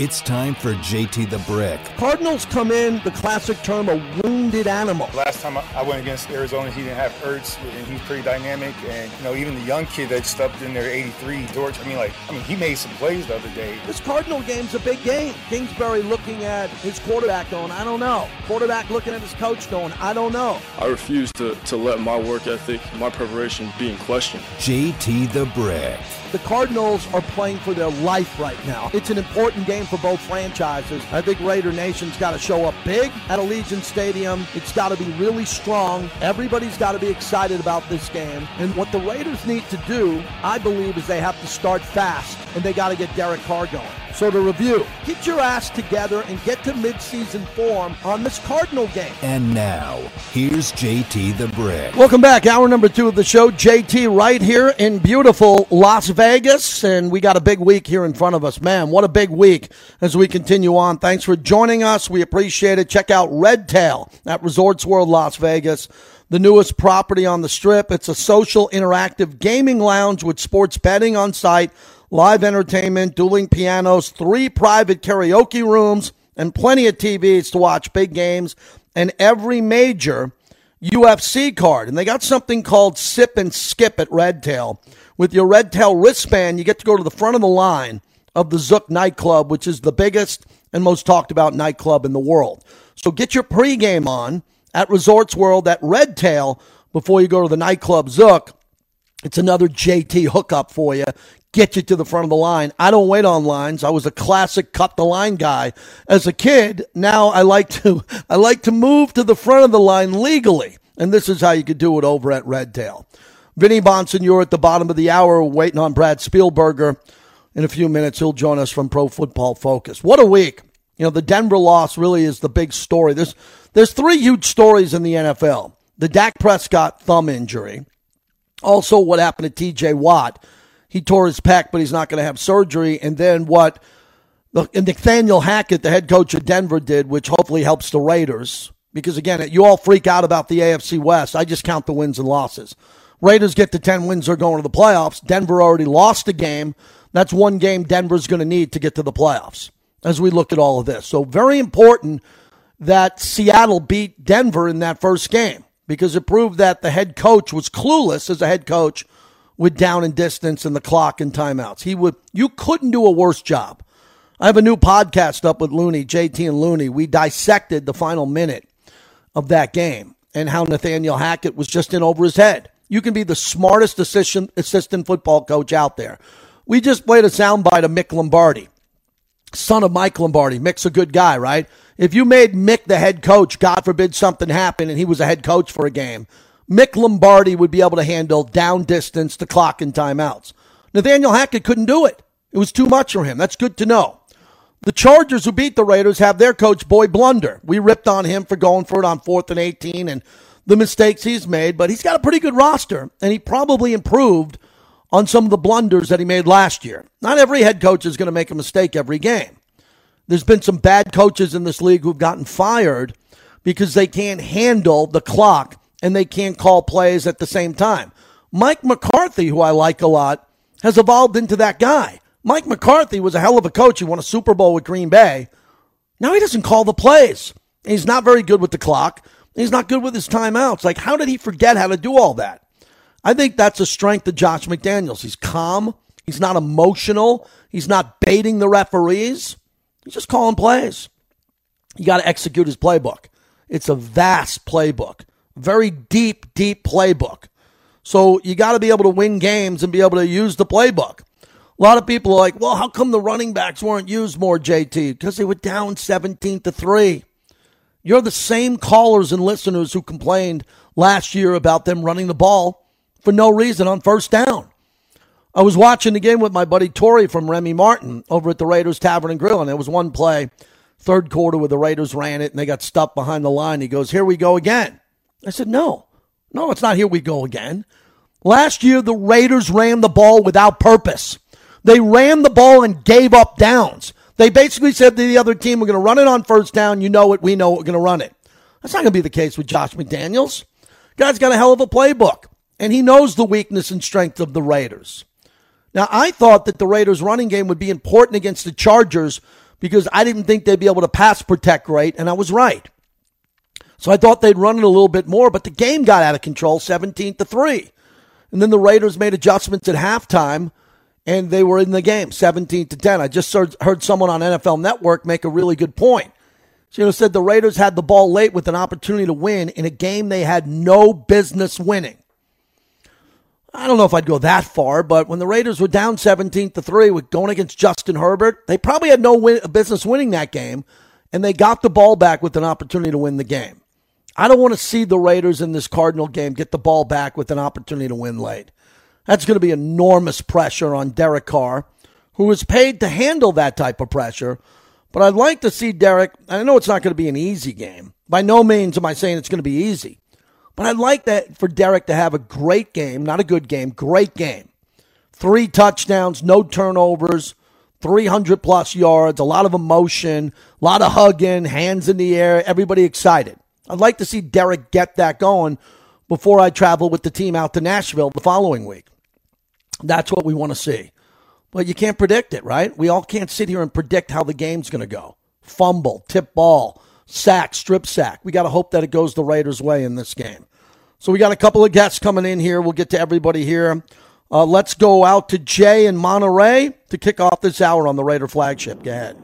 It's time for JT the Brick. Cardinals come in, the classic term, a wounded animal. Last time I went against Arizona, he didn't have Ertz, and he's pretty dynamic. And, you know, even the young kid that stepped in there, 83, George, I mean, like, I mean, he made some plays the other day. This Cardinal game's a big game. Kingsbury looking at his quarterback going, I don't know. Quarterback looking at his coach going, I don't know. I refuse to, to let my work ethic, my preparation be in question. JT the Brick. The Cardinals are playing for their life right now. It's an important game for both franchises. I think Raider Nation's got to show up big at Allegiant Stadium. It's got to be really strong. Everybody's got to be excited about this game. And what the Raiders need to do, I believe, is they have to start fast and they got to get Derek Carr going. So to review, get your ass together and get to midseason form on this Cardinal game. And now, here's JT the Brick. Welcome back. Hour number two of the show. JT right here in beautiful Las Vegas. And we got a big week here in front of us. Man, what a big week as we continue on. Thanks for joining us. We appreciate it. Check out Red Tail at Resorts World Las Vegas the newest property on the strip. It's a social interactive gaming lounge with sports betting on site live entertainment, dueling pianos, three private karaoke rooms, and plenty of TVs to watch big games and every major UFC card. And they got something called Sip and Skip at Red Tail. With your Red Tail wristband, you get to go to the front of the line of the Zouk nightclub, which is the biggest and most talked about nightclub in the world. So get your pregame on at Resorts World at Red Tail before you go to the nightclub Zouk. It's another JT hookup for you get you to the front of the line. I don't wait on lines. I was a classic cut the line guy as a kid. Now I like to I like to move to the front of the line legally. And this is how you could do it over at Red Tail. Vinny Bonson, you're at the bottom of the hour waiting on Brad Spielberger. In a few minutes, he'll join us from Pro Football Focus. What a week. You know, the Denver loss really is the big story. There's, there's three huge stories in the NFL. The Dak Prescott thumb injury. Also, what happened to TJ Watt he tore his pec, but he's not going to have surgery. And then what Nathaniel Hackett, the head coach of Denver, did, which hopefully helps the Raiders. Because again, you all freak out about the AFC West. I just count the wins and losses. Raiders get to 10 wins, they're going to the playoffs. Denver already lost a game. That's one game Denver's going to need to get to the playoffs as we look at all of this. So, very important that Seattle beat Denver in that first game because it proved that the head coach was clueless as a head coach with down and distance and the clock and timeouts. He would you couldn't do a worse job. I have a new podcast up with Looney, JT and Looney. We dissected the final minute of that game and how Nathaniel Hackett was just in over his head. You can be the smartest assistant, assistant football coach out there. We just played a soundbite of Mick Lombardi, son of Mike Lombardi. Mick's a good guy, right? If you made Mick the head coach, God forbid something happened and he was a head coach for a game, Mick Lombardi would be able to handle down distance, the clock, and timeouts. Nathaniel Hackett couldn't do it. It was too much for him. That's good to know. The Chargers, who beat the Raiders, have their coach, Boy Blunder. We ripped on him for going for it on fourth and 18 and the mistakes he's made, but he's got a pretty good roster, and he probably improved on some of the blunders that he made last year. Not every head coach is going to make a mistake every game. There's been some bad coaches in this league who've gotten fired because they can't handle the clock and they can't call plays at the same time. Mike McCarthy, who I like a lot, has evolved into that guy. Mike McCarthy was a hell of a coach. He won a Super Bowl with Green Bay. Now he doesn't call the plays. He's not very good with the clock. He's not good with his timeouts. Like, how did he forget how to do all that? I think that's a strength of Josh McDaniels. He's calm. He's not emotional. He's not baiting the referees. He's just calling plays. You got to execute his playbook. It's a vast playbook. Very deep, deep playbook. So you got to be able to win games and be able to use the playbook. A lot of people are like, well, how come the running backs weren't used more, JT? Because they were down 17 to 3. You're the same callers and listeners who complained last year about them running the ball for no reason on first down. I was watching the game with my buddy Tori from Remy Martin over at the Raiders Tavern and Grill, and there was one play, third quarter, where the Raiders ran it and they got stuck behind the line. He goes, Here we go again. I said, no, no, it's not here we go again. Last year, the Raiders ran the ball without purpose. They ran the ball and gave up downs. They basically said to the other team, we're going to run it on first down. You know it. We know it. We're going to run it. That's not going to be the case with Josh McDaniels. Guy's got a hell of a playbook, and he knows the weakness and strength of the Raiders. Now, I thought that the Raiders' running game would be important against the Chargers because I didn't think they'd be able to pass protect great, and I was right. So I thought they'd run it a little bit more, but the game got out of control 17 to 3. And then the Raiders made adjustments at halftime and they were in the game 17 to 10. I just heard someone on NFL Network make a really good point. So, you know, said the Raiders had the ball late with an opportunity to win in a game they had no business winning. I don't know if I'd go that far, but when the Raiders were down 17 to 3 with going against Justin Herbert, they probably had no win, business winning that game, and they got the ball back with an opportunity to win the game. I don't want to see the Raiders in this Cardinal game get the ball back with an opportunity to win late. That's going to be enormous pressure on Derek Carr, who is paid to handle that type of pressure. But I'd like to see Derek. I know it's not going to be an easy game. By no means am I saying it's going to be easy. But I'd like that for Derek to have a great game, not a good game, great game. Three touchdowns, no turnovers, 300 plus yards, a lot of emotion, a lot of hugging, hands in the air, everybody excited. I'd like to see Derek get that going before I travel with the team out to Nashville the following week. That's what we want to see. But you can't predict it, right? We all can't sit here and predict how the game's going to go. Fumble, tip ball, sack, strip sack. We got to hope that it goes the Raiders' way in this game. So we got a couple of guests coming in here. We'll get to everybody here. Uh, let's go out to Jay in Monterey to kick off this hour on the Raider flagship. Go ahead.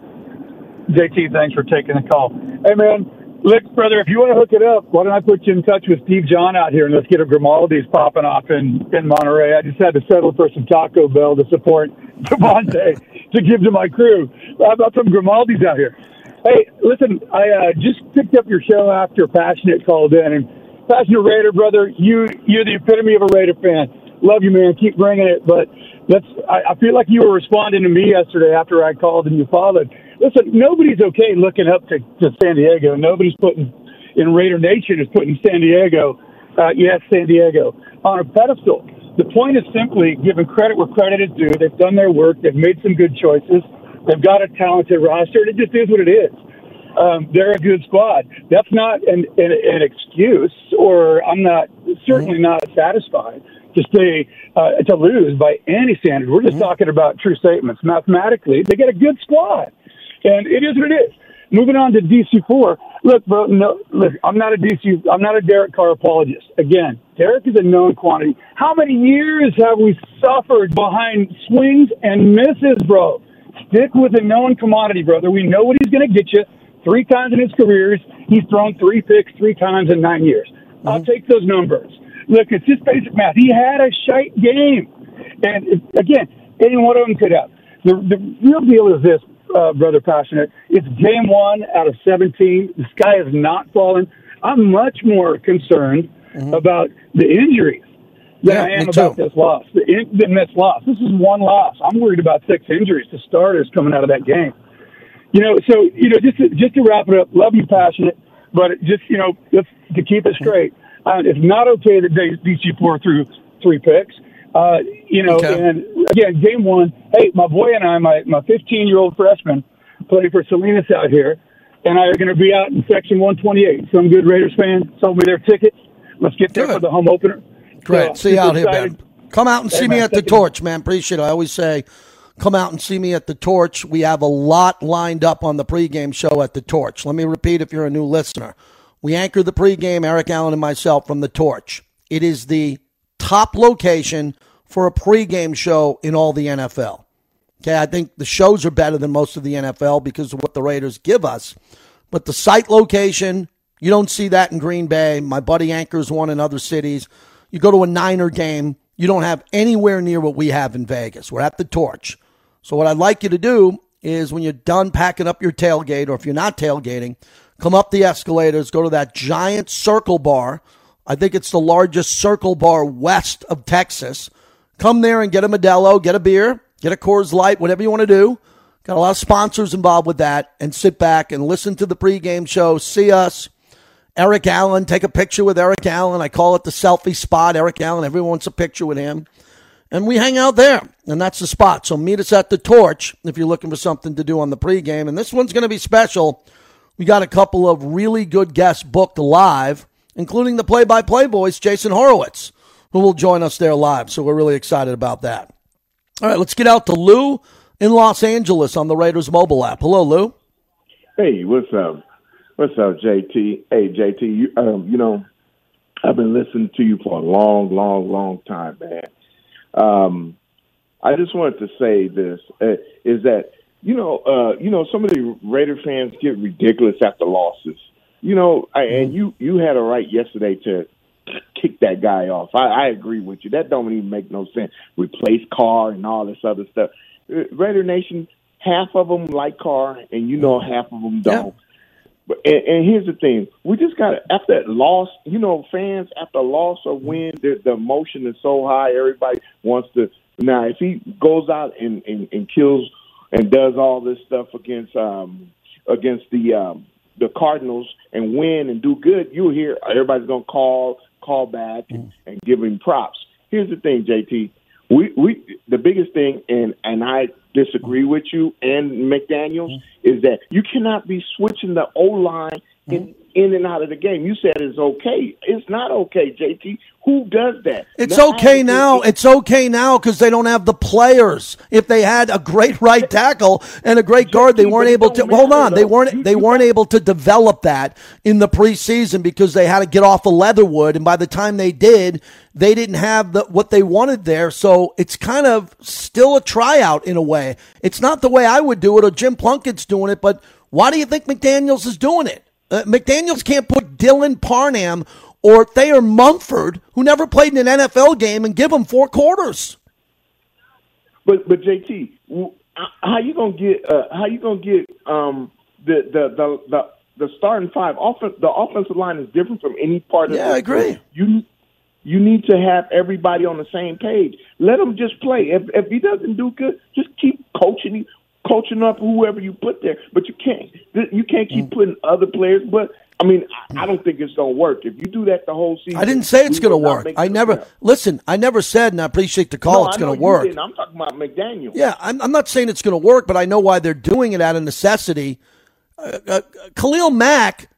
JT, thanks for taking the call. Hey, man, Look, brother, if you want to hook it up, why don't I put you in touch with Steve John out here and let's get a Grimaldi's popping off in, in Monterey. I just had to settle for some Taco Bell to support Davante to give to my crew. How about some Grimaldi's out here? Hey, listen, I uh, just picked up your show after Passionate called in, and Passionate Raider, brother, you you're the epitome of a Raider fan. Love you, man. Keep bringing it, but let's. I, I feel like you were responding to me yesterday after I called and you followed listen, nobody's okay looking up to, to San Diego. Nobody's putting in Raider Nation is putting San Diego, uh, yes, San Diego, on a pedestal. The point is simply giving credit where credit is due. They've done their work. They've made some good choices. They've got a talented roster. It just is what it is. Um, they're a good squad. That's not an, an, an excuse, or I'm not certainly mm-hmm. not satisfied to stay uh, to lose by any standard. We're just mm-hmm. talking about true statements. Mathematically, they get a good squad. And it is what it is. Moving on to DC4. Look, bro, no, look, I'm not a DC, I'm not a Derek Carr apologist. Again, Derek is a known quantity. How many years have we suffered behind swings and misses, bro? Stick with a known commodity, brother. We know what he's going to get you. Three times in his career, he's thrown three picks three times in nine years. Mm-hmm. I'll take those numbers. Look, it's just basic math. He had a shite game. And again, any one of them could have. The, the real deal is this uh, brother passionate. It's game one out of 17. The sky is not falling. I'm much more concerned mm-hmm. about the injuries yeah, I am about this loss. The in, than this loss. This is one loss. I'm worried about six injuries to starters coming out of that game. You know, so you know, just to, just to wrap it up. Love you, passionate, but just you know, just to keep it straight, uh, it's not okay that they, DC four through three picks. Uh, you know, okay. and again, game one, hey, my boy and I, my, my 15 year old freshman, playing for Salinas out here, and I are going to be out in section 128. Some good Raiders fan sold me their tickets. Let's get there good. for the home opener. Great. So, See you out here, Ben. Come out and see me at the Torch, man. Appreciate it. I always say, come out and see me at the Torch. We have a lot lined up on the pregame show at the Torch. Let me repeat if you're a new listener. We anchor the pregame, Eric Allen and myself, from the Torch. It is the top location for a pregame show in all the NFL. Okay, I think the shows are better than most of the NFL because of what the Raiders give us. But the site location, you don't see that in Green Bay. My buddy anchors one in other cities. You go to a Niner game, you don't have anywhere near what we have in Vegas. We're at the torch. So, what I'd like you to do is when you're done packing up your tailgate, or if you're not tailgating, come up the escalators, go to that giant circle bar I think it's the largest circle bar west of Texas. Come there and get a Modelo, get a beer, get a Coors Light, whatever you want to do. Got a lot of sponsors involved with that, and sit back and listen to the pregame show. See us. Eric Allen, take a picture with Eric Allen. I call it the selfie spot. Eric Allen, everyone wants a picture with him. And we hang out there, and that's the spot. So meet us at the Torch if you're looking for something to do on the pregame. And this one's going to be special. We got a couple of really good guests booked live including the play by play voice, Jason Horowitz, who will join us there live. So we're really excited about that. All right, let's get out to Lou in Los Angeles on the Raiders mobile app. Hello, Lou. Hey, what's up? What's up, JT? Hey, JT, you, um, you know, I've been listening to you for a long, long, long time, man. Um, I just wanted to say this uh, is that you know, uh, you know, some of the Raider fans get ridiculous after losses. You know, I, and you you had a right yesterday to kick that guy off. I, I agree with you. That don't even make no sense. Replace Carr and all this other stuff. Uh, Raider Nation, half of them like Carr, and you know half of them don't. Yeah. But and, and here's the thing: we just got to after that loss. You know, fans after loss or win, the, the emotion is so high. Everybody wants to. Now, if he goes out and, and, and kills and does all this stuff against um against the um the Cardinals and win and do good, you'll hear everybody's gonna call call back and, and give him props. Here's the thing, JT. We we the biggest thing and and I disagree with you and McDaniels mm-hmm. is that you cannot be switching the O line in mm-hmm. In and out of the game. You said it's okay. It's not okay, JT. Who does that? It's Now, okay now. It's okay now because they don't have the players. If they had a great right tackle and a great guard, they weren't able to. Hold on, they weren't. They weren't able to develop that in the preseason because they had to get off of Leatherwood, and by the time they did, they didn't have the what they wanted there. So it's kind of still a tryout in a way. It's not the way I would do it or Jim Plunkett's doing it, but why do you think McDaniels is doing it? Uh, McDaniels can't put Dylan Parham or Thayer Munford, who never played in an NFL game, and give them four quarters. But but JT, how you gonna get uh, how you gonna get um the the the the, the starting five offen- the offensive line is different from any part of Yeah, the I agree. You you need to have everybody on the same page. Let him just play. If if he doesn't do good, just keep coaching him, coaching up whoever you put there. But you can't you can't keep Mm. putting other players. But I mean, I don't think it's gonna work. If you do that the whole season, I didn't say it's going to work. I never listen. I never said, and I appreciate the call. No, it's going to work. didn't. I'm talking about McDaniel. Yeah, I'm, I'm not saying it's going to work, but I know why they're doing it out of necessity. Uh, uh, Khalil Mack,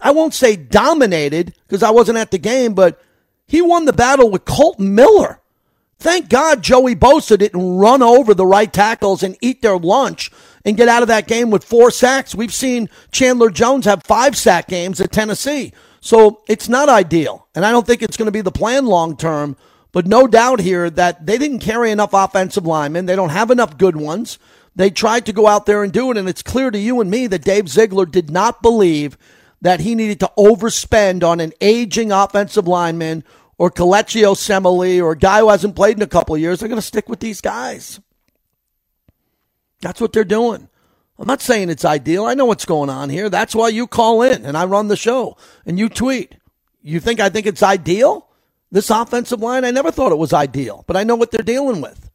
I won't say dominated because I wasn't at the game, but he won the battle with Kolton Miller. Thank God Joey Bosa didn't run over the right tackles and eat their lunch and get out of that game with four sacks. We've seen Chandler Jones have five sack games at Tennessee. So it's not ideal. And I don't think it's going to be the plan long term. But no doubt here that they didn't carry enough offensive linemen. They don't have enough good ones. They tried to go out there and do it. And it's clear to you and me that Dave Ziegler did not believe that he needed to overspend on an aging offensive lineman or Kelechi Osemele or a guy who hasn't played in a couple years. They're going to stick with these guys. That's what they're doing. I'm not saying it's ideal. I know what's going on here. That's why you call in and I run the show and you tweet. You think I think it's ideal? This offensive line, I never thought it was ideal, but I know what they're dealing with.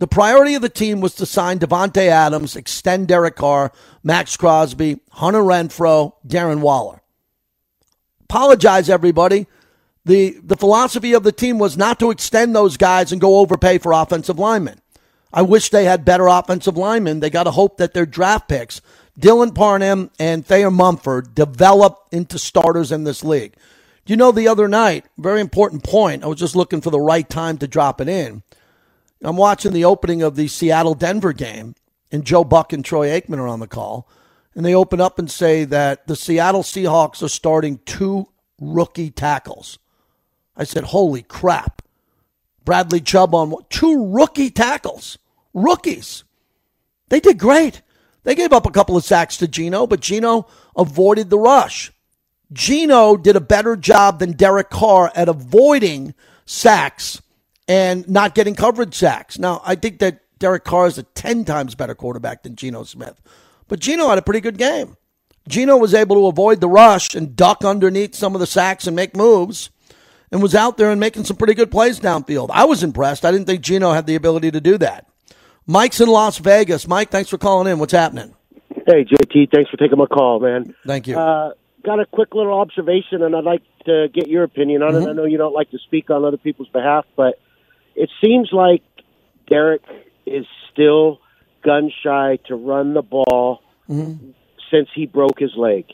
The priority of the team was to sign Davante Adams, extend Derek Carr, Maxx Crosby, Hunter Renfrow, Darren Waller. Apologize, everybody. The, the philosophy of the team was not to extend those guys and go overpay for offensive linemen. I wish they had better offensive linemen. They got to hope that their draft picks, Dylan Parham and Thayer Munford, develop into starters in this league. You know the other night, very important point, I was just looking for the right time to drop it in. I'm watching the opening of the Seattle Denver game, and Joe Buck and Troy Aikman are on the call. And they open up and say that the Seattle Seahawks are starting two rookie tackles. I said, holy crap. Bradley Chubb on two rookie tackles. Rookies. They did great. They gave up a couple of sacks to Geno, but Geno avoided the rush. Geno did a better job than Derek Carr at avoiding sacks and not getting coverage sacks. Now, I think that Derek Carr is a 10 times better quarterback than Geno Smith. But Geno had a pretty good game. Geno was able to avoid the rush and duck underneath some of the sacks and make moves and was out there and making some pretty good plays downfield. I was impressed. I didn't think Geno had the ability to do that. Mike's in Las Vegas. Mike, thanks for calling in. What's happening? Hey, JT, thanks for taking my call, man. Thank you. Uh, got a quick little observation, and I'd like to get your opinion on it. I know you don't like to speak on other people's behalf, but it seems like Derek is still gun shy to run the ball since he broke his leg.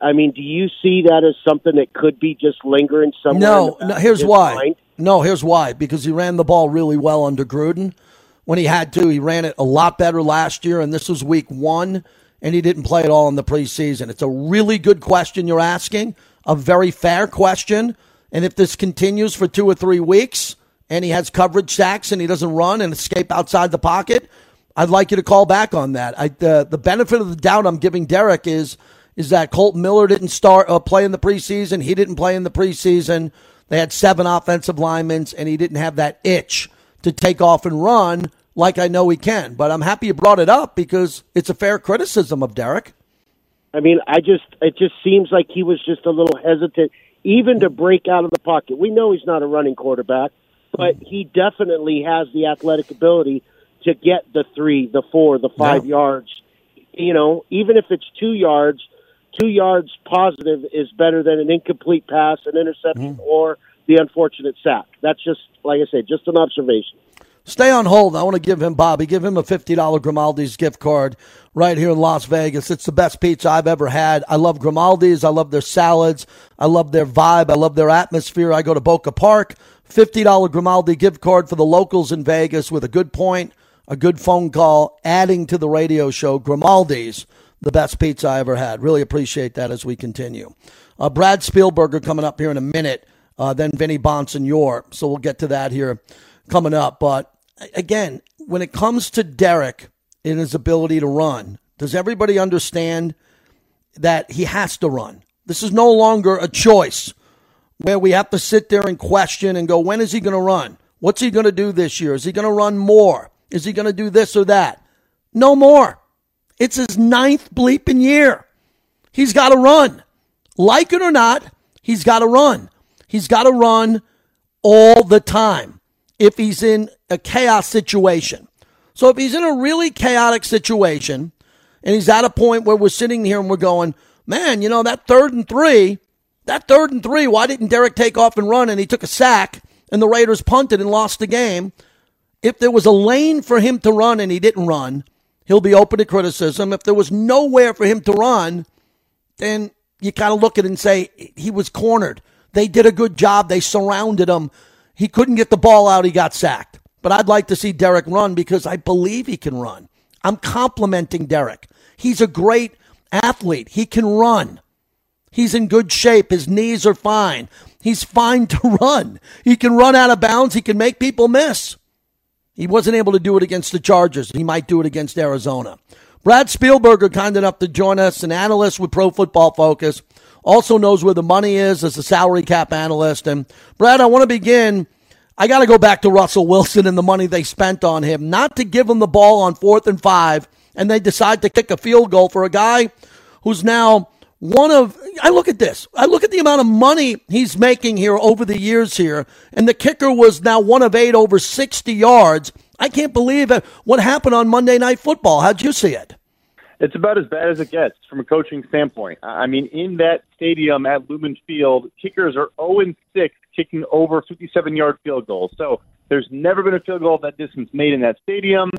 I mean, do you see that as something that could be just lingering somewhere? No, no here's why. mind? No, here's why. Because he ran the ball really well under Gruden. When he had to. He ran it a lot better last year, and this was week one, and he didn't play at all in the preseason. It's a really good question you're asking, a very fair question. And if this continues for two or three weeks and he has coverage sacks and he doesn't run and escape outside the pocket, I'd like you to call back on that. I, the the benefit of the doubt I'm giving Derek is is that Kolton Miller didn't start uh, play in the preseason. He didn't play in the preseason. They had seven offensive linemen, and he didn't have that itch to take off and run like I know he can. But I'm happy you brought it up because it's a fair criticism of Derek. I mean, I just it just seems like he was just a little hesitant, even to break out of the pocket. We know he's not a running quarterback, but he definitely has the athletic ability to get the three, the four, the five Yeah. yards. You know, even if it's two yards, two yards positive is better than an incomplete pass, an interception, mm-hmm. or the unfortunate sack. That's just, like I said, just an observation. Stay on hold. I want to give him Bobby, give him a fifty dollar Grimaldi's gift card right here in Las Vegas. It's the best pizza I've ever had. I love Grimaldi's. I love their salads. I love their vibe. I love their atmosphere. I go to Boca Park. Fifty dollar Grimaldi gift card for the locals in Vegas with a good point, a good phone call, adding to the radio show. Grimaldi's, the best pizza I ever had. Really appreciate that as we continue. Uh, Brad Spielberger coming up here in a minute. Uh, then Vinny Bonsignore. So we'll get to that here coming up. But again, when it comes to Derek and his ability to run, does everybody understand that he has to run? This is no longer a choice where we have to sit there and question and go, when is he going to run? What's he going to do this year? Is he going to run more? Is he going to do this or that? No more. It's his ninth bleeping year. He's got to run. Like it or not, he's got to run. He's got to run all the time if he's in a chaos situation. So if he's in a really chaotic situation and he's at a point where we're sitting here and we're going, man, you know, that third and three, that third and three, why didn't Derek take off and run and he took a sack and the Raiders punted and lost the game? If there was a lane for him to run and he didn't run, he'll be open to criticism. If there was nowhere for him to run, then you kind of look at it and say he was cornered. They did a good job. They surrounded him. He couldn't get the ball out. He got sacked. But I'd like to see Derek run because I believe he can run. I'm complimenting Derek. He's a great athlete. He can run. He's in good shape. His knees are fine. He's fine to run. He can run out of bounds. He can make people miss. He wasn't able to do it against the Chargers. He might do it against Arizona. Brad Spielberger, kind enough to join us, an analyst with Pro Football Focus, also knows where the money is as a salary cap analyst. And Brad, I want to begin. I got to go back to Russell Wilson and the money they spent on him, not to give him the ball on fourth and five, and they decide to kick a field goal for a guy who's now one of I look at this. I look at the amount of money he's making here over the years here, and the kicker was now one of eight over 60 yards. I can't believe. What happened on Monday Night Football? How'd you see it? It's about as bad as it gets from a coaching standpoint. I mean, in that stadium at Lumen Field, kickers are 0 6 kicking over 57 yard field goals. So there's never been a field goal that distance made in that stadium.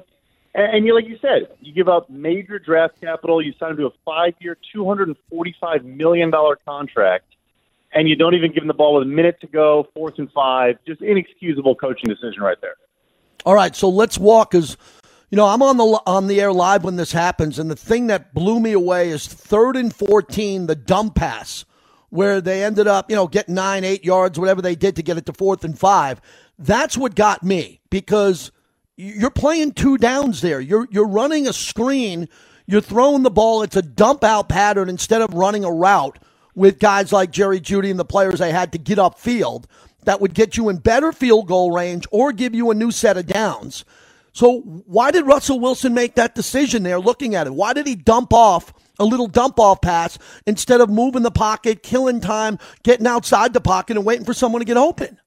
And, and you, like you said, you give up major draft capital. You sign him to a five year, $245 million contract, and you don't even give him the ball with a minute to go, fourth and five. Just inexcusable coaching decision right there. All right, so let's walk as you know, I'm on the on the air live when this happens, and the thing that blew me away is third and fourteen, the dump pass, where they ended up, you know, getting nine, eight yards, whatever they did to get it to fourth and five. That's what got me because you're playing two downs there. You're you're running a screen, you're throwing the ball. It's a dump out pattern instead of running a route with guys like Jerry Jeudy and the players they had to get upfield that would get you in better field goal range or give you a new set of downs. So why did Russell Wilson make that decision there looking at it? Why did he dump off a little dump off pass instead of moving the pocket, killing time, getting outside the pocket and waiting for someone to get open?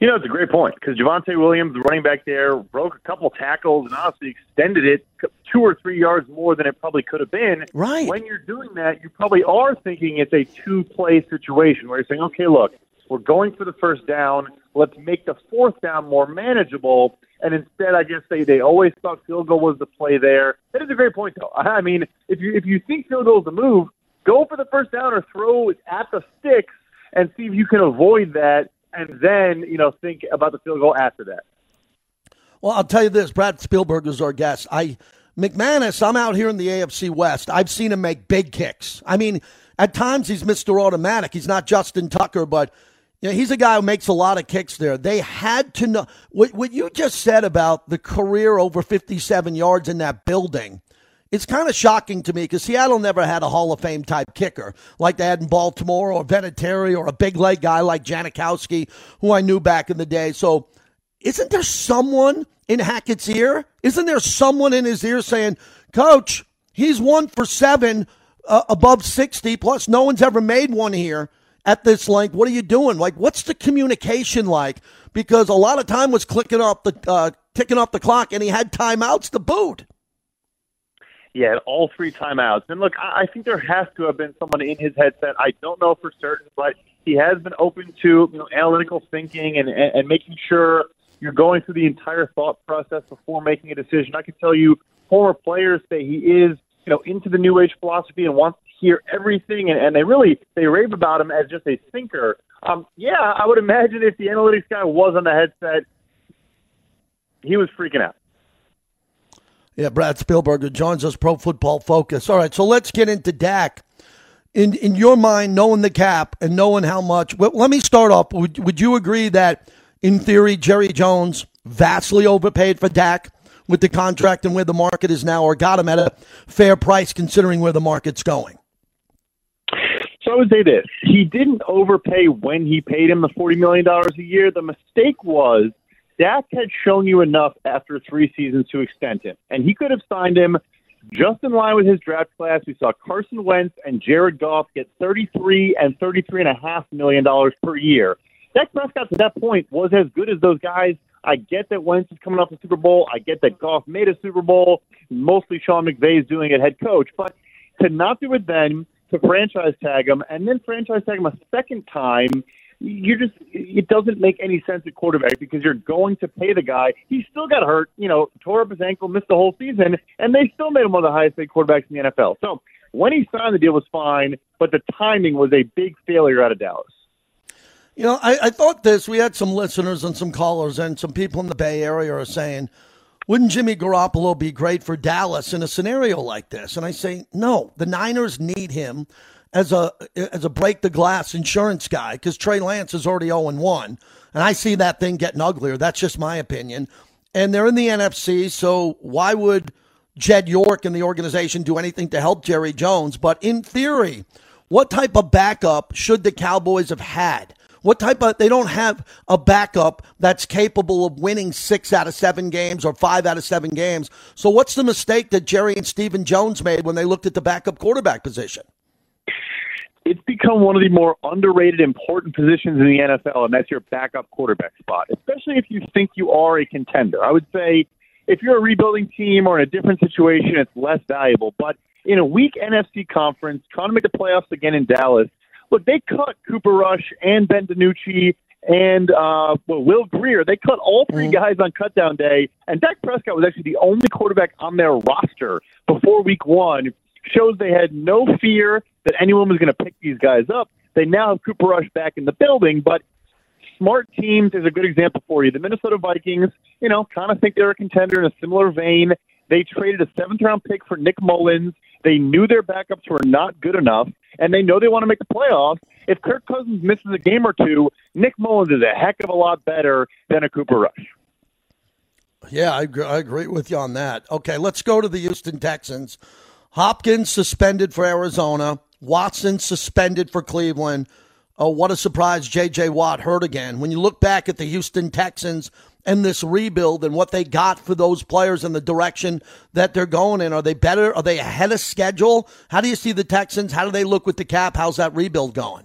You know, it's a great point because Javonte Williams, the running back there, broke a couple tackles and honestly extended it two or three yards more than it probably could have been. Right. When you're doing that, you probably are thinking it's a two play situation where you're saying, okay, look, we're going for the first down. Let's make the fourth down more manageable. And instead, I guess they, they always thought field goal was the play there. That is a great point, though. I mean, if you if you think field goal is the move, go for the first down or throw it at the sticks and see if you can avoid that, and then you know think about the field goal after that. Well, I'll tell you this: Brad Spielberg is our guest. I McManus, I'm out here in the AFC West. I've seen him make big kicks. I mean, at times he's Mr. Automatic. He's not Justin Tucker, but know, he's a guy who makes a lot of kicks there. They had to know what, what you just said about the career over 57 yards in that building. It's kind of shocking to me because Seattle never had a Hall of Fame type kicker like they had in Baltimore or Vinatieri or a big leg guy like Janikowski, who I knew back in the day. So, isn't there someone in Hackett's ear? Isn't there someone in his ear saying, Coach, he's one for seven uh, above 60, plus no one's ever made one here at this length. What are you doing? Like, what's the communication like? Because a lot of time was clicking off the, uh, ticking off the clock, and he had timeouts to boot. Yeah, all three timeouts. And look, I think there has to have been someone in his headset. I don't know for certain, but he has been open to you know analytical thinking and, and, and making sure you're going through the entire thought process before making a decision. I can tell you, former players say he is you know into the new age philosophy and wants hear everything, and, and they really they rave about him as just a thinker. Um, yeah, I would imagine if the analytics guy was on the headset, he was freaking out. Yeah, Brad Spielberger joins us, Pro Football Focus. All right, so let's get into Dak. In in your mind, knowing the cap and knowing how much, well, let me start off. Would, would you agree that, in theory, Jerry Jones vastly overpaid for Dak with the contract and where the market is now, or got him at a fair price considering where the market's going? I would say this: he didn't overpay when he paid him the forty million dollars a year. The mistake was Dak had shown you enough after three seasons to extend him, and he could have signed him just in line with his draft class. We saw Carson Wentz and Jared Goff get 33 and 33 and a half million dollars per year. Dak Prescott to that point was as good as those guys. I get that Wentz is coming off the Super Bowl. I get that Goff made a Super Bowl. Mostly Sean McVay is doing it head coach, but to not do it then, to franchise tag him, and then franchise tag him a second time you just it doesn't make any sense at quarterback because you're going to pay the guy. He still got hurt, you know, tore up his ankle, missed the whole season, and they still made him one of the highest paid quarterbacks in the NFL. So when he signed the deal was fine, but the timing was a big failure out of Dallas. You know, I, I thought this. We had some listeners and some callers and some people in the Bay Area are saying, wouldn't Jimmy Garoppolo be great for Dallas in a scenario like this? And I say, no, the Niners need him as a as a break the glass insurance guy because Trey Lance is already 0 1. And I see that thing getting uglier. That's just my opinion. And they're in the NFC, so why would Jed York and the organization do anything to help Jerry Jones? But in theory, what type of backup should the Cowboys have had? What type of they don't have a backup that's capable of winning six out of seven games or five out of seven games. So what's the mistake that Jerry and Stephen Jones made when they looked at the backup quarterback position? it's become one of the more underrated, important positions in the NFL, and that's your backup quarterback spot, especially if you think you are a contender. I would say if you're a rebuilding team or in a different situation, it's less valuable. But in a weak NFC conference, trying to make the playoffs again in Dallas, look, they cut Cooper Rush and Ben DiNucci and uh, well, Will Grier. They cut all 3 mm-hmm. guys on cutdown day, and Dak Prescott was actually the only quarterback on their roster before Week One. Shows they had no fear that anyone was going to pick these guys up. They now have Cooper Rush back in the building, but smart teams is a good example for you. The Minnesota Vikings, you know, kind of think they're a contender in a similar vein. They traded a seventh round pick for Nick Mullens. They knew their backups were not good enough, and they know they want to make the playoffs. If Kirk Cousins misses a game or two, Nick Mullens is a heck of a lot better than a Cooper Rush. Yeah, I agree, with you on that. Okay, let's go to the Houston Texans. Hopkins suspended for Arizona. Watson suspended for Cleveland. Oh, what a surprise. J.J. Watt hurt again. When you look back at the Houston Texans and this rebuild and what they got for those players and the direction that they're going in, are they better? Are they ahead of schedule? How do you see the Texans? How do they look with the cap? How's that rebuild going?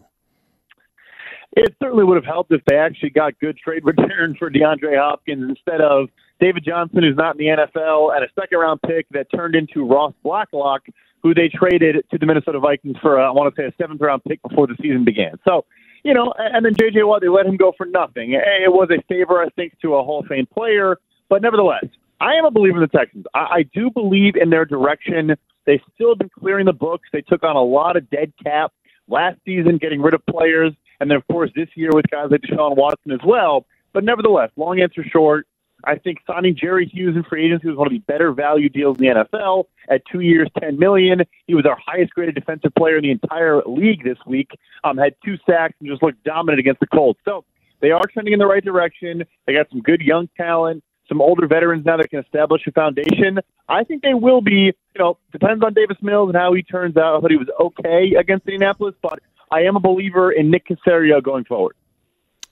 It certainly would have helped if they actually got good trade return for DeAndre Hopkins instead of David Johnson, who's not in the NFL, and a second round pick that turned into Ross Blacklock, who they traded to the Minnesota Vikings for, uh, I want to say, a seventh round pick before the season began. So, you know, and then J.J. Watt, they let him go for nothing. It was a favor, I think, to a Hall of Fame player, but nevertheless, I am a believer in the Texans. I, I do believe in their direction. They still been clearing the books. They took on a lot of dead cap last season, getting rid of players, and then of course this year with guys like Deshaun Watson as well. But nevertheless, long answer short, I think signing Jerry Hughes in free agency was one of the better value deals in the NFL at two years, ten million. He was our highest graded defensive player in the entire league this week. Um, had two sacks and just looked dominant against the Colts. So they are trending in the right direction. They got some good young talent, some older veterans now that can establish a foundation. I think they will be. You know, depends on Davis Mills and how he turns out. I thought he was okay against Indianapolis, but I am a believer in Nick Caserio going forward.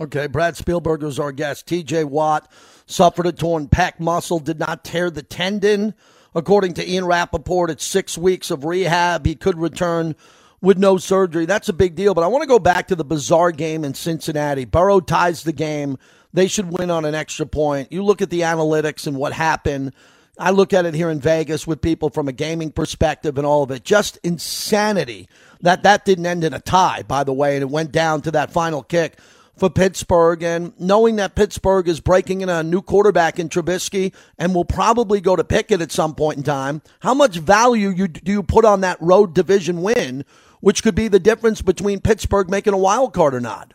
Okay, Brad Spielberg was our guest. TJ Watt suffered a torn pec muscle, did not tear the tendon. According to Ian Rapoport, it's six weeks of rehab. He could return with no surgery. That's a big deal. But I want to go back to the bizarre game in Cincinnati. Burrow ties the game. They should win on an extra point. You look at the analytics and what happened. I look at it here in Vegas with people from a gaming perspective and all of it. Just insanity that that didn't end in a tie, by the way, and it went down to that final kick for Pittsburgh. And knowing that Pittsburgh is breaking in a new quarterback in Trubisky and will probably go to Pickett at some point in time, how much value you, do you put on that road division win, which could be the difference between Pittsburgh making a wild card or not?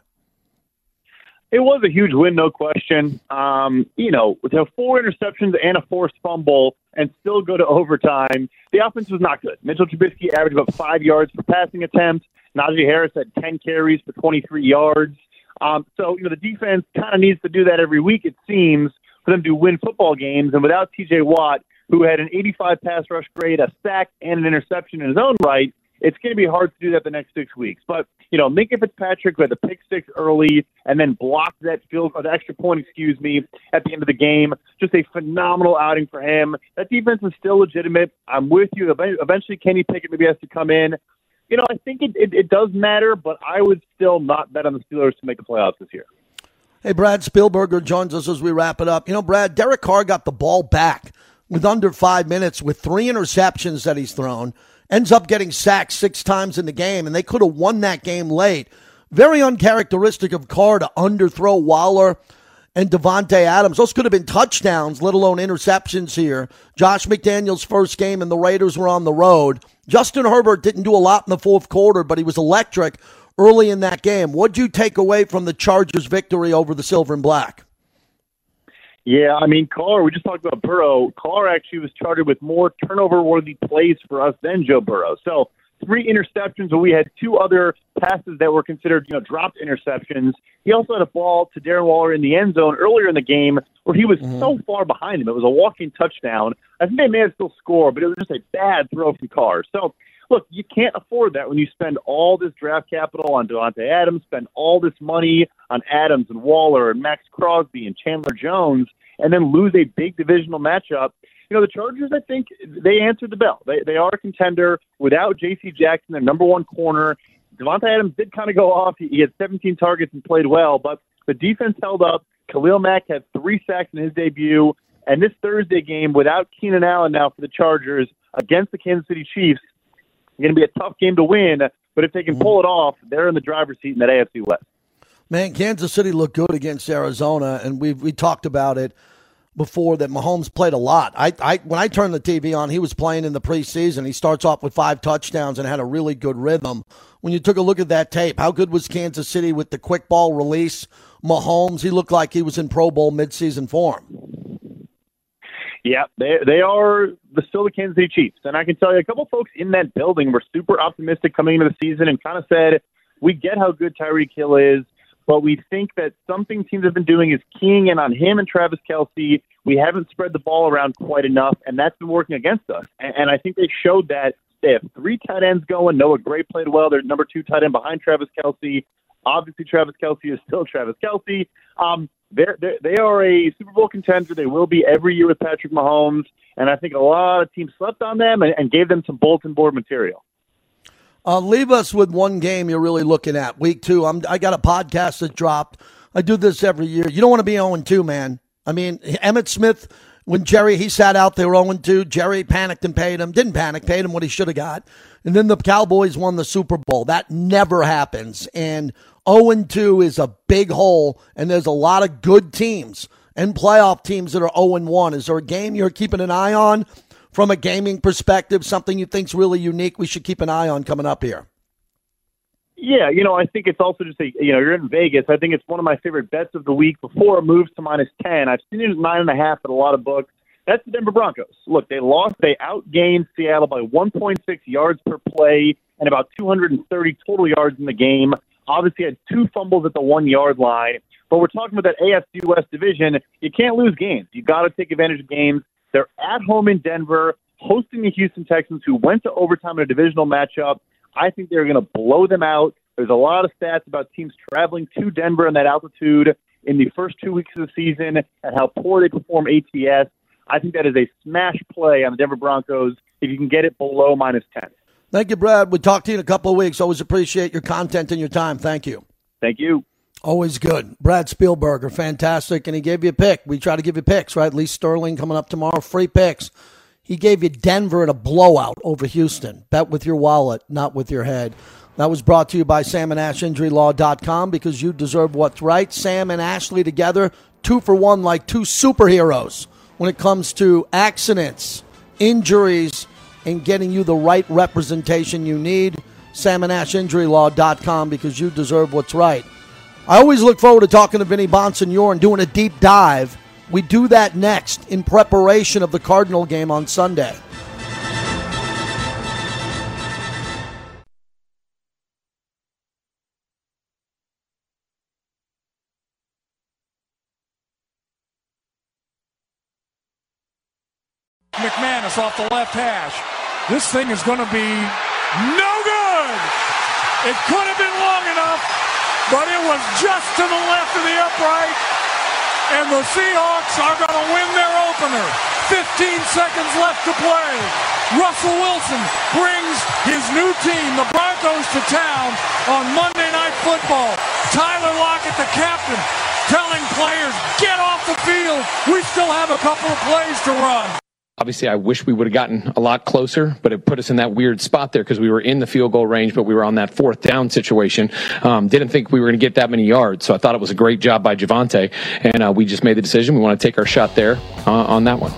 It was a huge win, no question. Um, you know, with four interceptions and a forced fumble and still go to overtime, the offense was not good. Mitchell Trubisky averaged about five yards per passing attempt. Najee Harris had 10 carries for 23 yards. Um, so, you know, the defense kind of needs to do that every week, it seems, for them to win football games. And without TJ Watt, who had an 85 pass rush grade, a sack, and an interception in his own right, it's going to be hard to do that the next six weeks. But, you know, Minkah Fitzpatrick had the pick six early and then blocked that field or the extra point, excuse me, at the end of the game. Just a phenomenal outing for him. That defense is still legitimate. I'm with you. Eventually, Kenny Pickett maybe has to come in you know, I think it, it, it does matter, but I would still not bet on the Steelers to make the playoffs this year. Hey, Brad Spielberger joins us as we wrap it up. You know, Brad, Derek Carr got the ball back with under five minutes with three interceptions that he's thrown, ends up getting sacked six times in the game, and they could have won that game late. Very uncharacteristic of Carr to underthrow Waller and Davante Adams. Those could have been touchdowns, let alone interceptions here. Josh McDaniels' first game, and the Raiders were on the road. Justin Herbert didn't do a lot in the fourth quarter, but he was electric early in that game. What'd you take away from the Chargers' victory over the Silver and Black? Yeah, I mean, Carr, we just talked about Burrow. Carr actually was charted with more turnover worthy plays for us than Joe Burrow. So three interceptions, and we had two other passes that were considered, you know, dropped interceptions. He also had a ball to Darren Waller in the end zone earlier in the game where he was mm-hmm. so far behind him. It was a walking touchdown. I think they may have still scored, but it was just a bad throw from Carr. So, look, you can't afford that when you spend all this draft capital on Davante Adams, spend all this money on Adams and Waller and Maxx Crosby and Chandler Jones, and then lose a big divisional matchup you know, the Chargers, I think they answered the bell. They they are a contender without J.C. Jackson, their number one corner. Davante Adams did kind of go off. He, he had 17 targets and played well, but the defense held up. Khalil Mack had three sacks in his debut, and this Thursday game without Keenan Allen now for the Chargers against the Kansas City Chiefs, going to be a tough game to win. But if they can pull it off, they're in the driver's seat in that AFC West. Man, Kansas City looked good against Arizona, and we we talked about it before that Mahomes played a lot. I, I when I turned the TV on, he was playing in the preseason. He starts off with five touchdowns and had a really good rhythm. When you took a look at that tape, how good was Kansas City with the quick ball release? Mahomes, he looked like he was in Pro Bowl midseason form. Yeah, they they are the still the Kansas City Chiefs, and I can tell you a couple folks in that building were super optimistic coming into the season and kind of said, "We get how good Tyreek Hill is but we think that something teams have been doing is keying in on him and Travis Kelce. We haven't spread the ball around quite enough, and that's been working against us. And, and I think they showed that they have three tight ends going. Noah Gray played well. They're number two tight end behind Travis Kelce. Obviously, Travis Kelce is still Travis Kelce. Um, they're, they're, they are a Super Bowl contender. They will be every year with Patrick Mahomes. And I think a lot of teams slept on them and, and gave them some bulletin board material. Uh, leave us with one game you're really looking at. Week two, I'm, I got a podcast that dropped. I do this every year. You don't want to be 0 2, man. I mean, Emmitt Smith, when Jerry, he sat out there 0 2. Jerry panicked and paid him. Didn't panic, paid him what he should have got. And then the Cowboys won the Super Bowl. That never happens. And 0 2 is a big hole, and there's a lot of good teams and playoff teams that are 0 1. Is there a game you're keeping an eye on? From a gaming perspective, something you think's really unique we should keep an eye on coming up here? Yeah, you know, I think it's also just a you know you're in Vegas. I think it's one of my favorite bets of the week before it moves to minus ten. I've seen it at nine and a half at a lot of books. That's the Denver Broncos. Look, they lost. They outgained Seattle by 1.6 yards per play and about 230 total yards in the game. Obviously, had two fumbles at the one yard line. But we're talking about that AFC West division. You can't lose games. You got to take advantage of games. They're at home in Denver, hosting the Houston Texans, who went to overtime in a divisional matchup. I think they're going to blow them out. There's a lot of stats about teams traveling to Denver in that altitude in the first two weeks of the season and how poor they perform ATS. I think that is a smash play on the Denver Broncos if you can get it below minus 10. Thank you, Brad. We'll talk to you in a couple of weeks. Always appreciate your content and your time. Thank you. Thank you. Always good. Brad Spielberger, fantastic. And he gave you a pick. We try to give you picks, right? Lee Sterling coming up tomorrow, free picks. He gave you Denver in a blowout over Houston. Bet with your wallet, not with your head. That was brought to you by Sam and Ash Law.com because you deserve what's right. Sam and Ashley together, two for one, like two superheroes when it comes to accidents, injuries, and getting you the right representation you need. Sam and Ash Law.com because you deserve what's right. I always look forward to talking to Vinny Bonsignore and doing a deep dive. We do that next in preparation of the Cardinal game on Sunday. McManus off the left hash. This thing is going to be no good. It could have been long enough, but it was just to the left of the upright. And the Seahawks are going to win their opener. 15 seconds left to play. Russell Wilson brings his new team, the Broncos, to town on Monday Night Football. Tyler Lockett, the captain, telling players, get off the field. We still have a couple of plays to run. Obviously, I wish we would have gotten a lot closer, but it put us in that weird spot there because we were in the field goal range, but we were on that fourth down situation. Um, didn't think we were going to get that many yards, so I thought it was a great job by Javonte, and uh, we just made the decision. We want to take our shot there uh, on that one.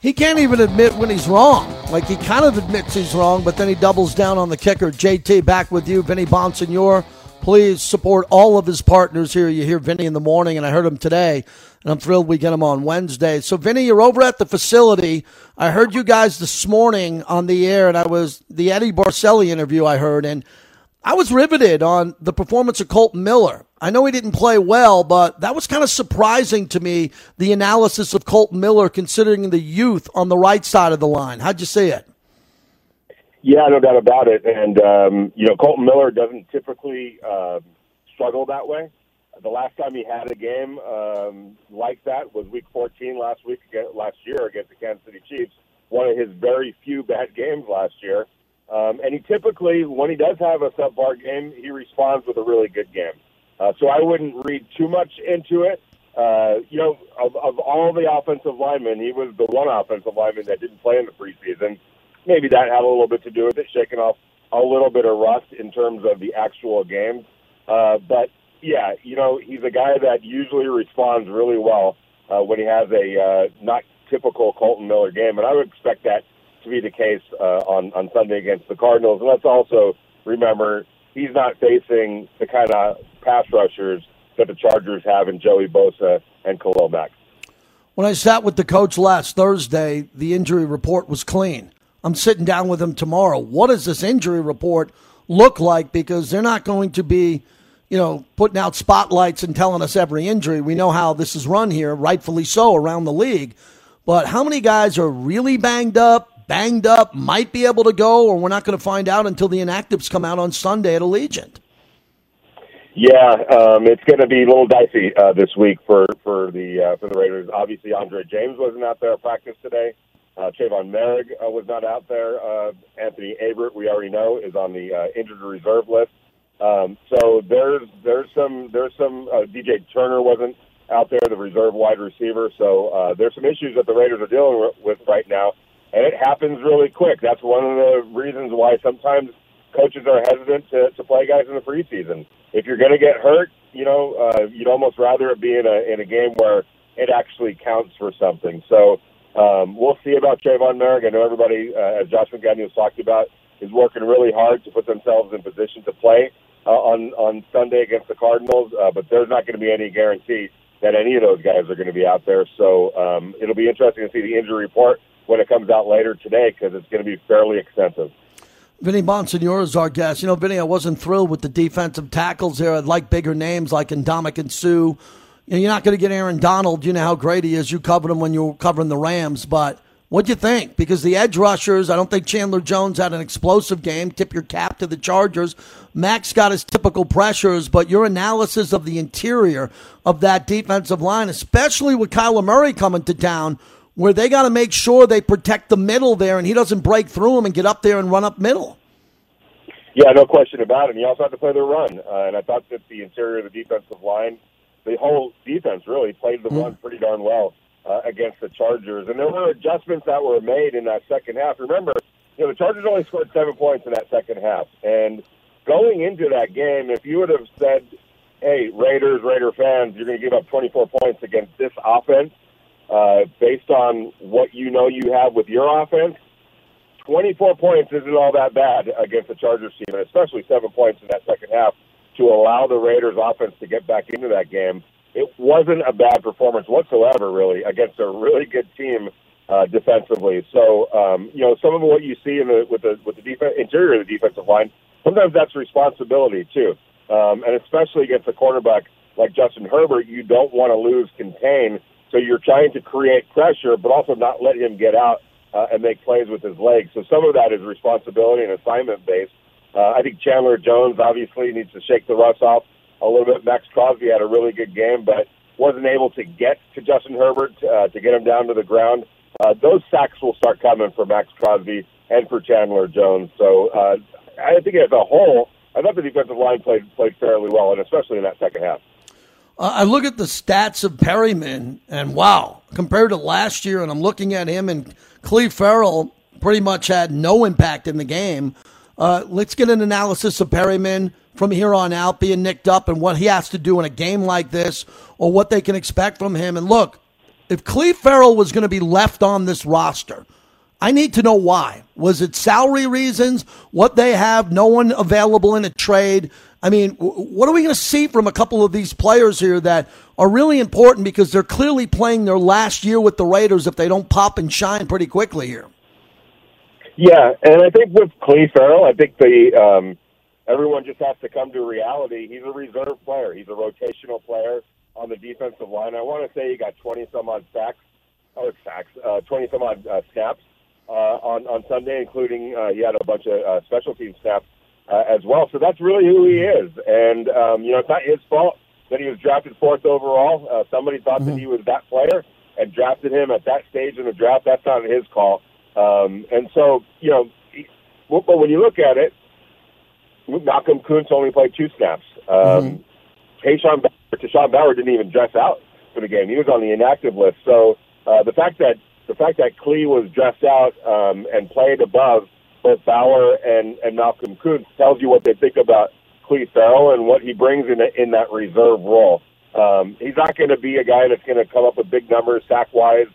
He can't even admit when he's wrong. Like he kind of admits he's wrong, but then he doubles down on the kicker. JT, back with you, Vinny Bonsignore. Please support all of his partners here. You hear Vinny in the morning, and I heard him today and I'm thrilled we get him on Wednesday. So, Vinny, you're over at the facility. I heard you guys this morning on the air, and I was the Eddie Barcelli interview I heard, and I was riveted on the performance of Kolton Miller. I know he didn't play well, but that was kind of surprising to me, the analysis of Kolton Miller, considering the youth on the right side of the line. How'd you see it? Yeah, no doubt about it. And, um, you know, Kolton Miller doesn't typically uh, struggle that way the last time he had a game um, like that was Week 14 last week last year against the Kansas City Chiefs. One of his very few bad games last year, um, and he typically, when he does have a subpar game, he responds with a really good game. Uh, so I wouldn't read too much into it. Uh, you know, of, of all the offensive linemen, he was the one offensive lineman that didn't play in the preseason. Maybe that had a little bit to do with it, shaking off a little bit of rust in terms of the actual games. Uh, but yeah, you know, he's a guy that usually responds really well uh, when he has a uh, not typical Kolton Miller game, and I would expect that to be the case uh, on on Sunday against the Cardinals. And let's also remember he's not facing the kind of pass rushers that the Chargers have in Joey Bosa and Khalil Mack. When I sat with the coach last Thursday, the injury report was clean. I'm sitting down with him tomorrow. What does this injury report look like? Because they're not going to be you know, putting out spotlights and telling us every injury. We know how this is run here, rightfully so, around the league. But how many guys are really banged up, banged up, might be able to go, or we're not going to find out until the inactives come out on Sunday at Allegiant? Yeah, um, it's going to be a little dicey uh, this week for for the uh, for the Raiders. Obviously, Andre James wasn't out there at practice today. Uh, Moehrig uh, was not out there. Uh, Anthony Averett, we already know, is on the uh, injured reserve list. Um, so there's there's some there's some uh, DJ Turner wasn't out there, the reserve wide receiver. So uh, there's some issues that the Raiders are dealing with right now, and it happens really quick. That's one of the reasons why sometimes coaches are hesitant to, to play guys in the preseason. If you're going to get hurt, you know, uh, you'd almost rather it be in a in a game where it actually counts for something. So um, we'll see about Trevon Moehrig. I know everybody, uh, as Josh McDaniels was talking about, is working really hard to put themselves in position to play uh, on on Sunday against the Cardinals. Uh, but there's not going to be any guarantee that any of those guys are going to be out there. So um, it'll be interesting to see the injury report when it comes out later today because it's going to be fairly extensive. Vinny Bonsignore is our guest. You know, Vinny, I wasn't thrilled with the defensive tackles there. I'd like bigger names like Ndamukong Suh. You you're not going to get Aaron Donald. You know how great he is. You covered him when you were covering the Rams. But what'd you think? Because the edge rushers, I don't think Chandler Jones had an explosive game. Tip your cap to the Chargers. Maxx got his typical pressures, but your analysis of the interior of that defensive line, especially with Kyler Murray coming to town, where they got to make sure they protect the middle there and he doesn't break through them and get up there and run up middle. Yeah, no question about it. And you also have to play the run. Uh, and I thought that the interior of the defensive line, the whole defense really played the run pretty darn well uh, against the Chargers. And there were adjustments that were made in that second half. Remember, you know, the Chargers only scored seven points in that second half. And going into that game, if you would have said, hey, Raiders, Raider fans, you're going to give up 24 points against this offense – uh, based on what you know you have with your offense, 24 points isn't all that bad against the Chargers team, and especially seven points in that second half to allow the Raiders offense to get back into that game. It wasn't a bad performance whatsoever, really, against a really good team uh, defensively. So, um, you know, some of what you see in the with the with the defense, interior of the defensive line, sometimes that's responsibility too, um, and especially against a quarterback like Justin Herbert, you don't want to lose contain so you're trying to create pressure, but also not let him get out uh, and make plays with his legs. So some of that is responsibility and assignment based. Uh, I think Chandler Jones obviously needs to shake the rust off a little bit. Maxx Crosby had a really good game, but wasn't able to get to Justin Herbert uh, to get him down to the ground. Uh, those sacks will start coming for Maxx Crosby and for Chandler Jones. So uh, I think as a whole, I thought the defensive line played played fairly well, and especially in that second half. Uh, I look at the stats of Perryman, and wow, compared to last year, and I'm looking at him, and Clelin Ferrell pretty much had no impact in the game. Uh, let's get an analysis of Perryman from here on out being nicked up and what he has to do in a game like this or what they can expect from him. And look, if Clelin Ferrell was going to be left on this roster, I need to know why. Was it salary reasons? What they have? No one available in a trade? I mean, what are we going to see from a couple of these players here that are really important because they're clearly playing their last year with the Raiders if they don't pop and shine pretty quickly here? Yeah, and I think with Clelin Ferrell, I think the um, everyone just has to come to reality. He's a reserve player. He's a rotational player on the defensive line. I want to say he got twenty some odd sacks, or sacks, uh, twenty some odd uh, snaps uh, on on Sunday, including uh, he had a bunch of uh, special team snaps uh, as well. So that's really who he is. And, um, you know, it's not his fault that he was drafted fourth overall. Uh, somebody thought mm-hmm. that he was that player and drafted him at that stage in the draft. That's not his call. Um, and so, you know, but when you look at it, Malcolm Koonce only played two snaps. Um, mm-hmm. Tashawn Bower, Tashawn Bower didn't even dress out for the game. He was on the inactive list. So uh, the fact that the fact that Clee was dressed out um, and played above both Bower and, and Malcolm Koonce tells you what they think about Clelin Ferrell and what he brings in, in that reserve role. Um, he's not going to be a guy that's going to come up with big numbers sack wise.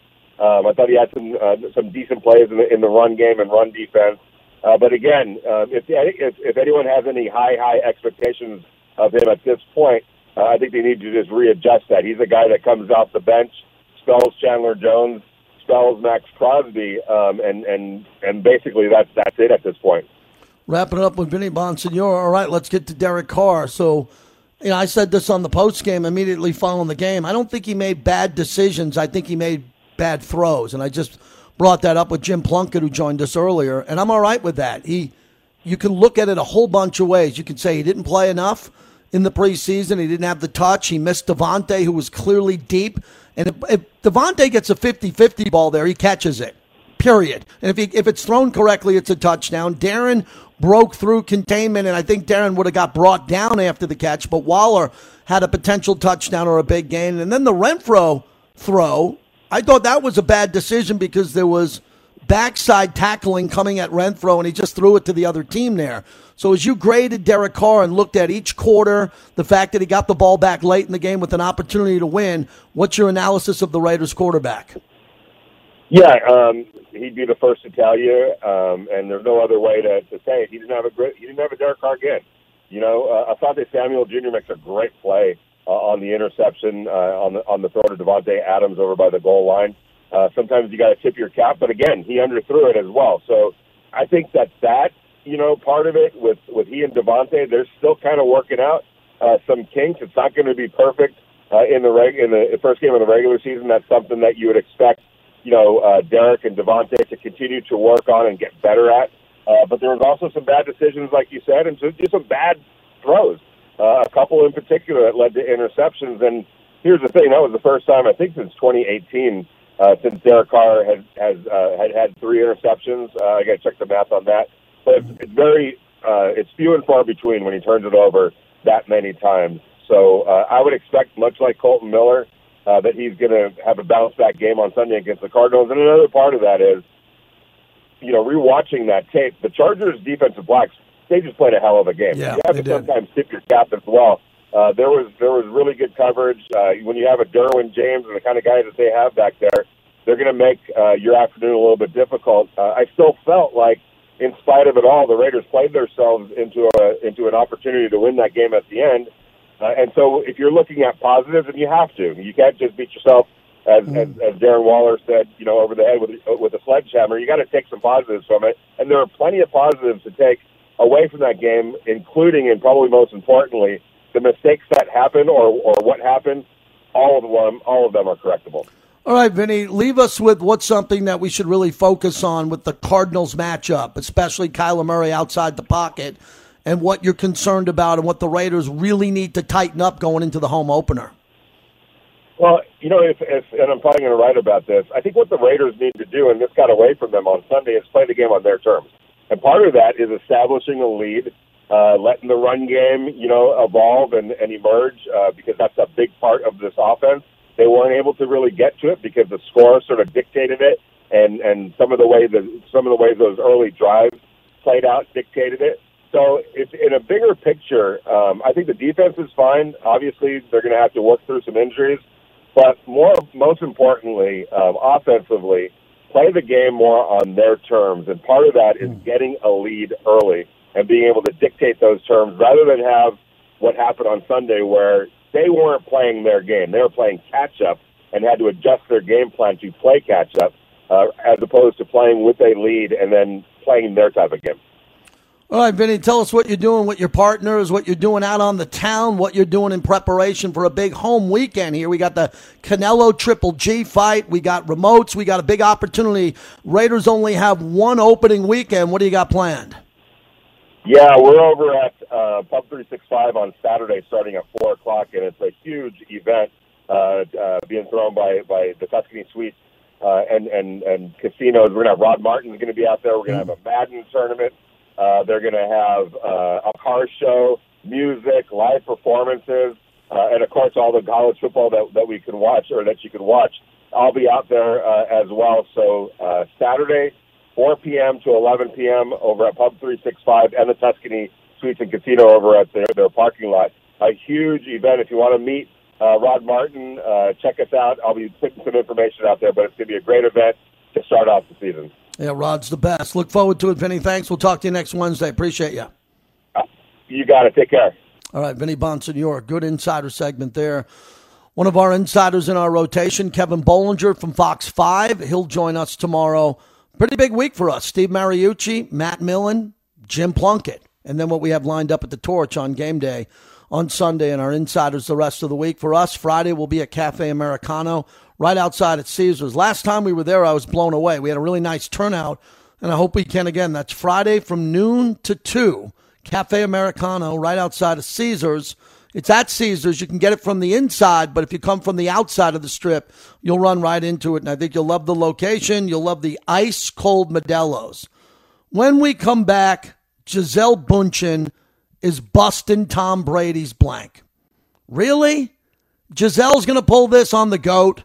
Um, I thought he had some uh, some decent plays in the, in the run game and run defense. Uh, but again, uh, if, if if anyone has any high high expectations of him at this point, uh, I think they need to just readjust that. He's a guy that comes off the bench, spells Chandler Jones, spells Maxx Crosby, um, and and and basically that's that's it at this point. Wrapping it up with Vinny Bonsignore. All right, let's get to Derek Carr. So, you know, I said this on the post game immediately following the game. I don't think he made bad decisions. I think he made bad throws, and I just brought that up with Jim Plunkett, who joined us earlier, and I'm all right with that. He, you can look at it a whole bunch of ways. You can say he didn't play enough in the preseason. He didn't have the touch. He missed Davante, who was clearly deep. And if, if Davante gets a 50 50 ball there, he catches it. Period. And if, he, if it's thrown correctly, it's a touchdown. Darren broke through containment, and I think Darren would have got brought down after the catch, but Waller had a potential touchdown or a big gain. And then the Renfrow throw, I thought that was a bad decision because there was backside tackling coming at Renfrow, and he just threw it to the other team there. So as you graded Derek Carr and looked at each quarter, the fact that he got the ball back late in the game with an opportunity to win, what's your analysis of the Raiders quarterback? Yeah, um, he'd be the first to tell you, um, and there's no other way to, to say it. He didn't have a great, he didn't have a Derek Carr game. You know, uh, that Samuel Jr. makes a great play uh, on the interception uh, on the on the throw to Davante Adams over by the goal line. Uh, sometimes you got to tip your cap, but again, he underthrew it as well. So I think that that you know part of it with with he and Davante, they're still kind of working out uh, some kinks. It's not going to be perfect uh, in the reg in the first game of the regular season. That's something that you would expect, you know, uh, Derek and Davante to continue to work on and get better at. Uh, but there was also some bad decisions, like you said, and just some bad throws. Uh, a couple in particular that led to interceptions. And here's the thing: that was the first time I think since 2018 uh, since Derek Carr has has uh, had had three interceptions. Uh, I got to check the math on that, but it's, it's very uh, it's few and far between when he turns it over that many times. So uh, I would expect, much like Kolton Miller, uh, that he's going to have a bounce back game on Sunday against the Cardinals. And another part of that is, you know, rewatching that tape, the Chargers defensive backs they just played a hell of a game. Yeah, you have to did. sometimes tip your cap as well. Uh, there was there was really good coverage. Uh, when you have a Derwin James and the kind of guy that they have back there, they're going to make uh, your afternoon a little bit difficult. Uh, I still felt like, in spite of it all, the Raiders played themselves into a into an opportunity to win that game at the end. Uh, and so, if you're looking at positives, and you have to, you can't just beat yourself, as as, as Darren Waller said, you know, over the head with with a sledgehammer. You got to take some positives from it, and there are plenty of positives to take away from that game, including and probably most importantly, the mistakes that happen or or what happened. All of them, all of them are correctable. All right, Vinny, leave us with what's something that we should really focus on with the Cardinals matchup, especially Kyler Murray outside the pocket, and what you're concerned about and what the Raiders really need to tighten up going into the home opener. Well, you know, if, if and I'm probably going to write about this. I think what the Raiders need to do, and this got away from them on Sunday, is play the game on their terms. And part of that is establishing a lead, uh, letting the run game, you know, evolve and, and emerge, uh, because that's a big part of this offense. They weren't able to really get to it because the score sort of dictated it, and and some of the way the some of the ways those early drives played out dictated it. So it's in a bigger picture. Um, I think the defense is fine. Obviously, they're going to have to work through some injuries, but more most importantly, um, offensively, play the game more on their terms. And part of that is getting a lead early and being able to dictate those terms rather than have what happened on Sunday where they weren't playing their game. They were playing catch up and had to adjust their game plan to play catch up uh, as opposed to playing with a lead and then playing their type of game. All right, Vinny, tell us what you're doing with your partners, what you're doing out on the town, what you're doing in preparation for a big home weekend here. We got the Canelo Triple G fight, we got remotes, we got a big opportunity. Raiders only have one opening weekend. What do you got planned? Yeah, we're over at uh, Pub 365 on Saturday starting at 4 o'clock, and it's a huge event uh, uh, being thrown by, by the Tuscany Suites uh, and, and, and casinos. We're going to have Rod Martin's going to be out there. We're going to have a Madden tournament. Uh, they're going to have uh, a car show, music, live performances, uh, and of course all the college football that, that we can watch or that you can watch. I'll be out there uh, as well. So uh, Saturday, 4 p.m. to 11 p.m. over at Pub 365 and the Tuscany Suites and Casino over at their, their parking lot. A huge event. If you want to meet uh, Rod Martin, uh, check us out. I'll be putting some information out there, but it's going to be a great event to start off the season. Yeah, Rod's the best. Look forward to it, Vinny. Thanks. We'll talk to you next Wednesday. Appreciate you. Uh, you got it. Take care. All right, Vinny Bonsignore, good insider segment there. One of our insiders in our rotation, Kevin Bollinger from Fox 5. He'll join us tomorrow. Pretty big week for us. Steve Mariucci, Matt Millen, Jim Plunkett. And then what we have lined up at the Torch on game day on Sunday and our insiders the rest of the week. For us, Friday will be at Cafe Americano right outside at Caesars. Last time we were there, I was blown away. We had a really nice turnout, and I hope we can again. That's Friday from noon to 2, Cafe Americano right outside of Caesars. It's at Caesars. You can get it from the inside, but if you come from the outside of the strip, you'll run right into it. And I think you'll love the location. You'll love the ice cold Modelo's. When we come back, Gisele Bündchen is busting Tom Brady's blank. Really? Gisele's going to pull this on the goat.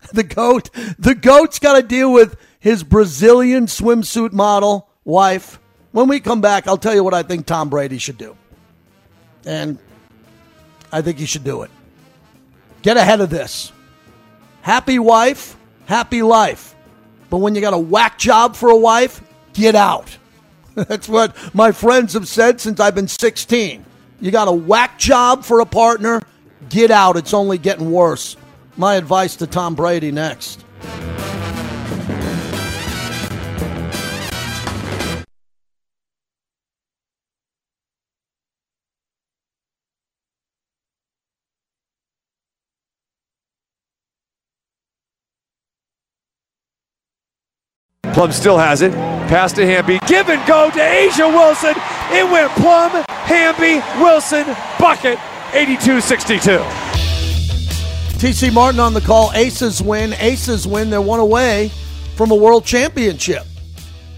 The goat, the goat's got to deal with his Brazilian swimsuit model wife. When we come back, I'll tell you what I think Tom Brady should do. And I think he should do it. Get ahead of this. Happy wife, happy life. But when you got a whack job for a wife, get out. That's what my friends have said since I've been 16. You got a whack job for a partner, get out. It's only getting worse. My advice to Tom Brady next. Plum still has it. Pass to Hamby. Give and go to A'ja Wilson. It went Plum, Hamby, Wilson, bucket, 82 62. TC Martin on the call. Aces win. Aces win. They're one away from a world championship.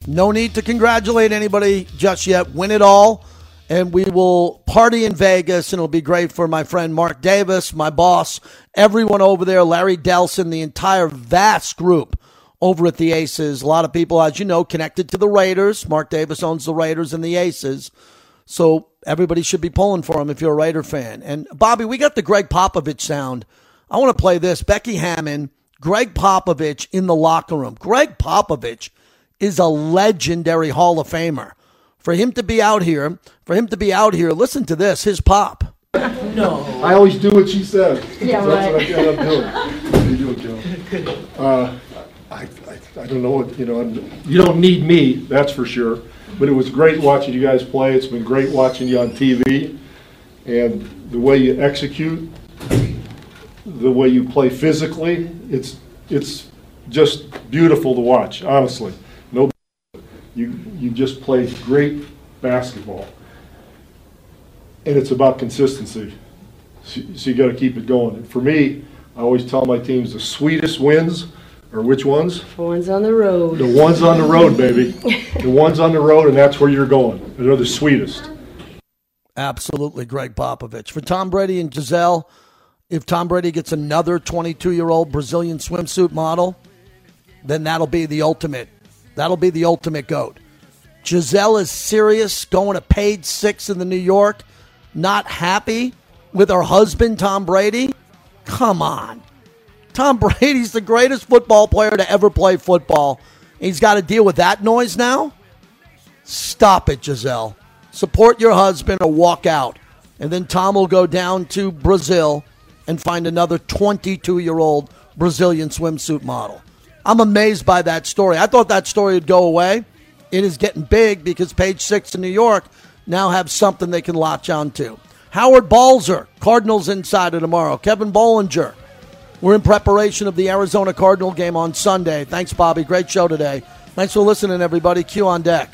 No need to congratulate anybody just yet. Win it all. And we will party in Vegas, and it'll be great for my friend Mark Davis, my boss, everyone over there, Larry Delson, the entire vast group over at the Aces. A lot of people, as you know, connected to the Raiders. Mark Davis owns the Raiders and the Aces. So everybody should be pulling for him if you're a Raider fan. And Bobby, we got the Gregg Popovich sound. I want to play this. Becky Hammon, Gregg Popovich in the locker room. Gregg Popovich is a legendary Hall of Famer. For him to be out here, for him to be out here, listen to this, his pop. No. I always do what she says. Yeah, That's right. what I end up doing. What are you doing, Joe? Uh, I, I, I don't know, what you know, you don't need me, that's for sure. But it was great watching you guys play. It's been great watching you on TV. And the way you execute, the way you play physically, it's, it's just beautiful to watch, honestly. No, you, you just play great basketball. And it's about consistency. So so you gotta keep it going. And for me, I always tell my teams the sweetest wins are which ones? The One's on the road. The ones on the road, baby. The ones on the road, and that's where you're going. They're the sweetest. Absolutely, Gregg Popovich. For Tom Brady and Gisele, if Tom Brady gets another 22 year old Brazilian swimsuit model, then that'll be the ultimate. That'll be the ultimate goat. Gisele is serious, going to page six in the New York, not happy with her husband, Tom Brady. Come on. Tom Brady's the greatest football player to ever play football. He's got to deal with that noise now? Stop it, Gisele. Support your husband or walk out. And then Tom will go down to Brazil and find another 22 year old Brazilian swimsuit model. I'm amazed by that story. I thought that story would go away. It is getting big because page six in New York now have something they can latch on to. Howard Balzer, Cardinals insider tomorrow. Kevin Bollinger. We're in preparation of the Arizona Cardinal game on Sunday. Thanks, Bobby. Great show today. Thanks for listening, everybody. Q on deck.